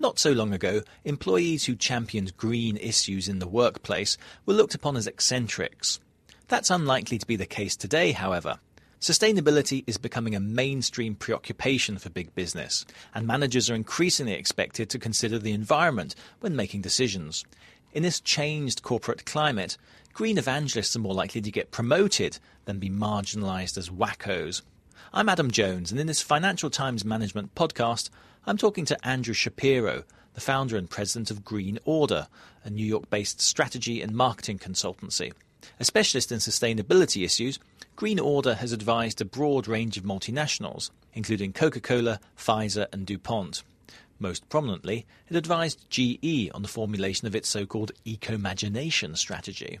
Not so long ago, employees who championed green issues in the workplace were looked upon as eccentrics. That's unlikely to be the case today, however. Sustainability is becoming a mainstream preoccupation for big business, and managers are increasingly expected to consider the environment when making decisions. In this changed corporate climate, green evangelists are more likely to get promoted than be marginalised as wackos. I'm Adam Jones, and in this Financial Times Management podcast, I'm talking to Andrew Shapiro, the founder and president of GreenOrder, a New York based strategy and marketing consultancy. A specialist in sustainability issues, GreenOrder has advised a broad range of multinationals, including Coca Cola, Pfizer, and DuPont. Most prominently, it advised GE on the formulation of its so called Ecomagination strategy.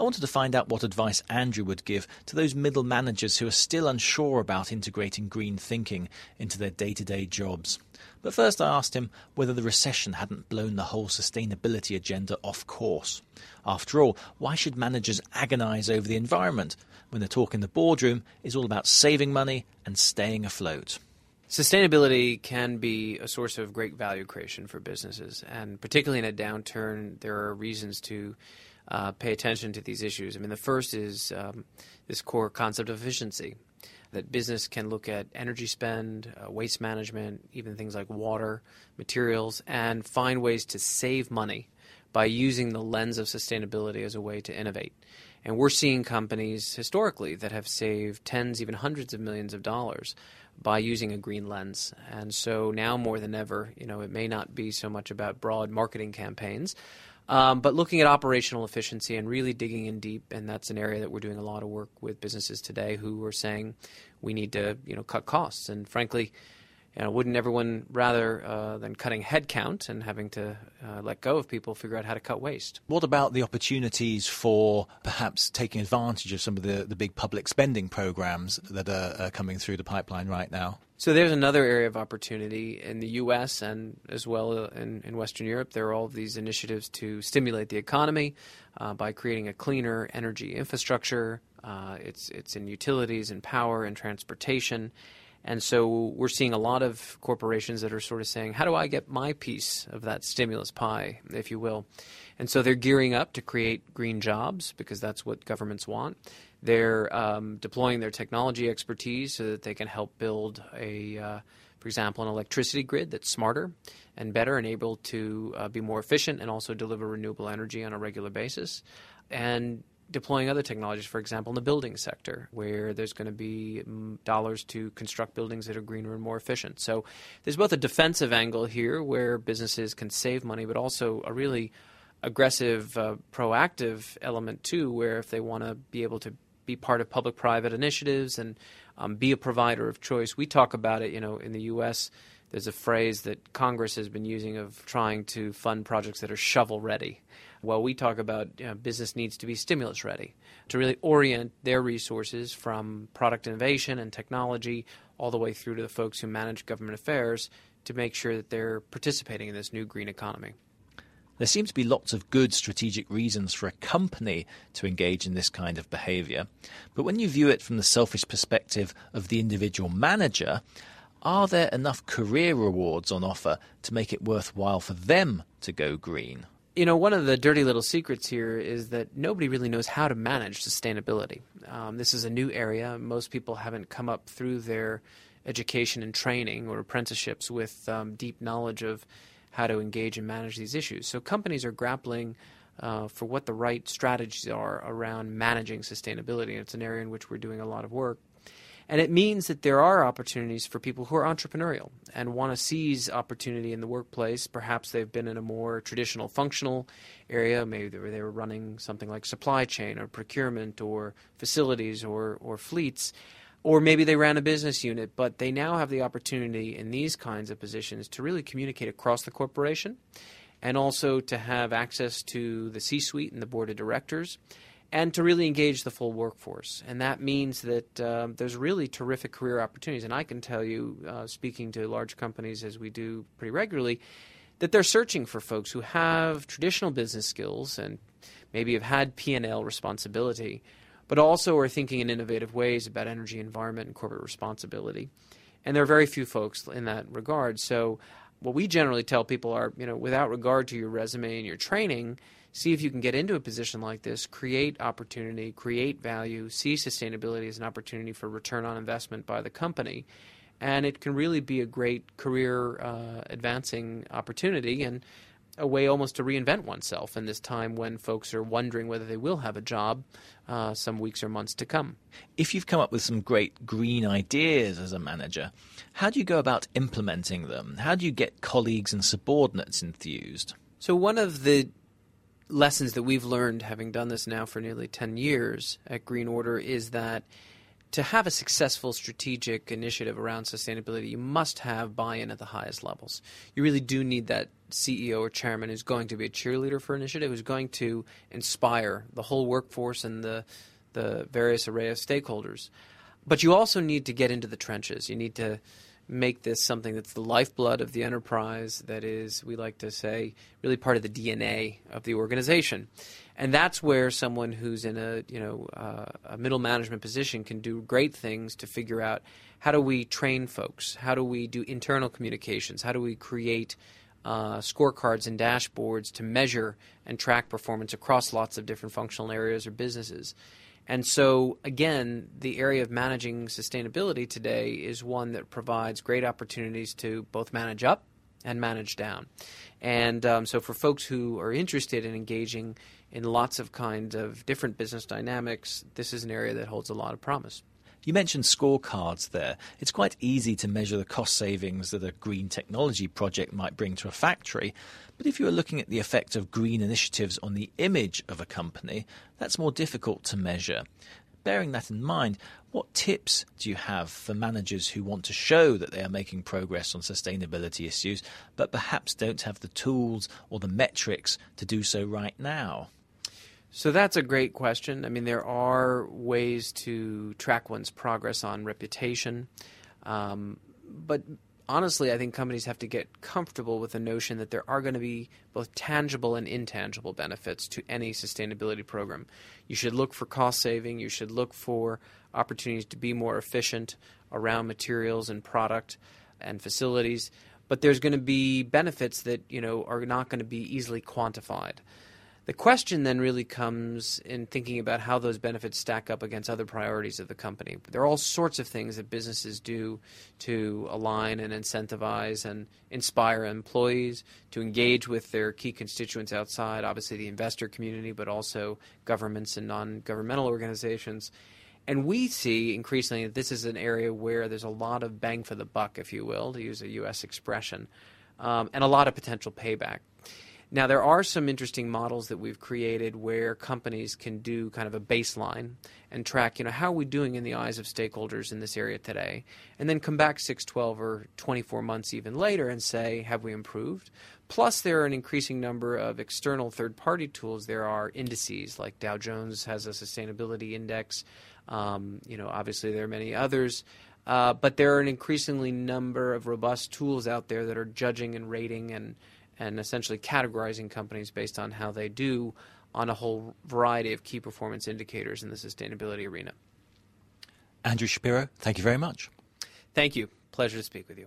I wanted to find out what advice Andrew would give to those middle managers who are still unsure about integrating green thinking into their day to day jobs. But first, I asked him whether the recession hadn't blown the whole sustainability agenda off course. After all, why should managers agonise over the environment when the talk in the boardroom is all about saving money and staying afloat? Sustainability can be a source of great value creation for businesses, and particularly in a downturn, there are reasons to uh, pay attention to these issues. I mean, the first is um, this core concept of efficiency that business can look at energy spend, uh, waste management, even things like water, materials, and find ways to save money by using the lens of sustainability as a way to innovate. And we're seeing companies historically that have saved tens, even hundreds of millions of dollars by using a green lens. And so now more than ever, you know, it may not be so much about broad marketing campaigns, um, but looking at operational efficiency and really digging in deep, and that's an area that we're doing a lot of work with businesses today who are saying we need to, you know, cut costs. And frankly, you know, wouldn't everyone rather uh, than cutting headcount and having to uh, let go of people figure out how to cut waste? What about the opportunities for perhaps taking advantage of some of the, the big public spending programs that are, are coming through the pipeline right now? So there's another area of opportunity in the U.S. and as well in, in Western Europe. There are all of these initiatives to stimulate the economy uh, by creating a cleaner energy infrastructure. Uh, it's it's in utilities and power and transportation. And so we're seeing a lot of corporations that are sort of saying, how do I get my piece of that stimulus pie, if you will? And so they're gearing up to create green jobs because that's what governments want. They're um, deploying their technology expertise so that they can help build a, uh, for example, an electricity grid that's smarter and better and able to uh, be more efficient and also deliver renewable energy on a regular basis. And deploying other technologies, for example, in the building sector, where there's going to be mm, dollars to construct buildings that are greener and more efficient. So there's both a defensive angle here where businesses can save money, but also a really aggressive, uh, proactive element too, where if they want to be able to be part of public-private initiatives and um, be a provider of choice, we talk about it. You know, in the U.S., there's a phrase that Congress has been using of trying to fund projects that are shovel ready. Well, we talk about you know, business needs to be stimulus ready to really orient their resources from product innovation and technology all the way through to the folks who manage government affairs to make sure that they're participating in this new green economy. There seem to be lots of good strategic reasons for a company to engage in this kind of behavior. But when you view it from the selfish perspective of the individual manager, are there enough career rewards on offer to make it worthwhile for them to go green? You know, one of the dirty little secrets here is that nobody really knows how to manage sustainability. Um, this is a new area. Most people haven't come up through their education and training or apprenticeships with um, deep knowledge of how to engage and manage these issues. So companies are grappling uh, for what the right strategies are around managing sustainability. And it's an area in which we're doing a lot of work. And it means that there are opportunities for people who are entrepreneurial and want to seize opportunity in the workplace. Perhaps they've been in a more traditional functional area. Maybe they were, they were running something like supply chain or procurement or facilities or, or fleets. or maybe they ran a business unit, but they now have the opportunity in these kinds of positions to really communicate across the corporation and also to have access to the C suite and the board of directors and to really engage the full workforce. And that means that uh, there's really terrific career opportunities. And I can tell you, uh, speaking to large companies as we do pretty regularly, that they're searching for folks who have traditional business skills and maybe have had P&L responsibility, but also are thinking in innovative ways about energy, environment, and corporate responsibility. And there are very few folks in that regard. So what we generally tell people are, you know, without regard to your resume and your training – see if you can get into a position like this, create opportunity, create value, see sustainability as an opportunity for return on investment by the company. And it can really be a great career uh, advancing opportunity and a way almost to reinvent oneself in this time when folks are wondering whether they will have a job uh, some weeks or months to come. If you've come up with some great green ideas as a manager, how do you go about implementing them? How do you get colleagues and subordinates enthused? So, one of the lessons that we've learned having done this now for nearly 10 years at GreenOrder is that to have a successful strategic initiative around sustainability, you must have buy in at the highest levels. You really do need that CEO or chairman who's going to be a cheerleader for initiative, who's going to inspire the whole workforce and the, the various array of stakeholders. But you also need to get into the trenches. You need to make this something that's the lifeblood of the enterprise, that is, we like to say, really part of the DNA of the organization. And that's where someone who's in a you know uh, a middle management position can do great things to figure out how do we train folks, how do we do internal communications, how do we create uh, scorecards and dashboards to measure and track performance across lots of different functional areas or businesses. And so, again, the area of managing sustainability today is one that provides great opportunities to both manage up and manage down. And um, so, for folks who are interested in engaging in lots of kinds of different business dynamics, this is an area that holds a lot of promise. You mentioned scorecards there. It's quite easy to measure the cost savings that a green technology project might bring to a factory, but if you are looking at the effect of green initiatives on the image of a company, that's more difficult to measure. Bearing that in mind, what tips do you have for managers who want to show that they are making progress on sustainability issues, but perhaps don't have the tools or the metrics to do so right now? So that's a great question. I mean, there are ways to track one's progress on reputation, um, but honestly, I think companies have to get comfortable with the notion that there are going to be both tangible and intangible benefits to any sustainability program. You should look for cost saving, you should look for opportunities to be more efficient around materials and product and facilities, but there's going to be benefits that, you know, are not going to be easily quantified. The question then really comes in thinking about how those benefits stack up against other priorities of the company. There are all sorts of things that businesses do to align and incentivize and inspire employees to engage with their key constituents outside, obviously the investor community, but also governments and non governmental organizations. And we see increasingly that this is an area where there's a lot of bang for the buck, if you will, to use a U.S. expression, um, and a lot of potential payback. Now, there are some interesting models that we've created where companies can do kind of a baseline and track, you know, how are we doing in the eyes of stakeholders in this area today? And then come back 6, 12, or 24 months even later and say, have we improved? Plus, there are an increasing number of external third party tools. There are indices, like Dow Jones has a sustainability index. Um, you know, obviously, there are many others. Uh, but there are an increasingly number of robust tools out there that are judging and rating and and essentially categorizing companies based on how they do on a whole variety of key performance indicators in the sustainability arena. Andrew Shapiro, thank you very much. Thank you. Pleasure to speak with you.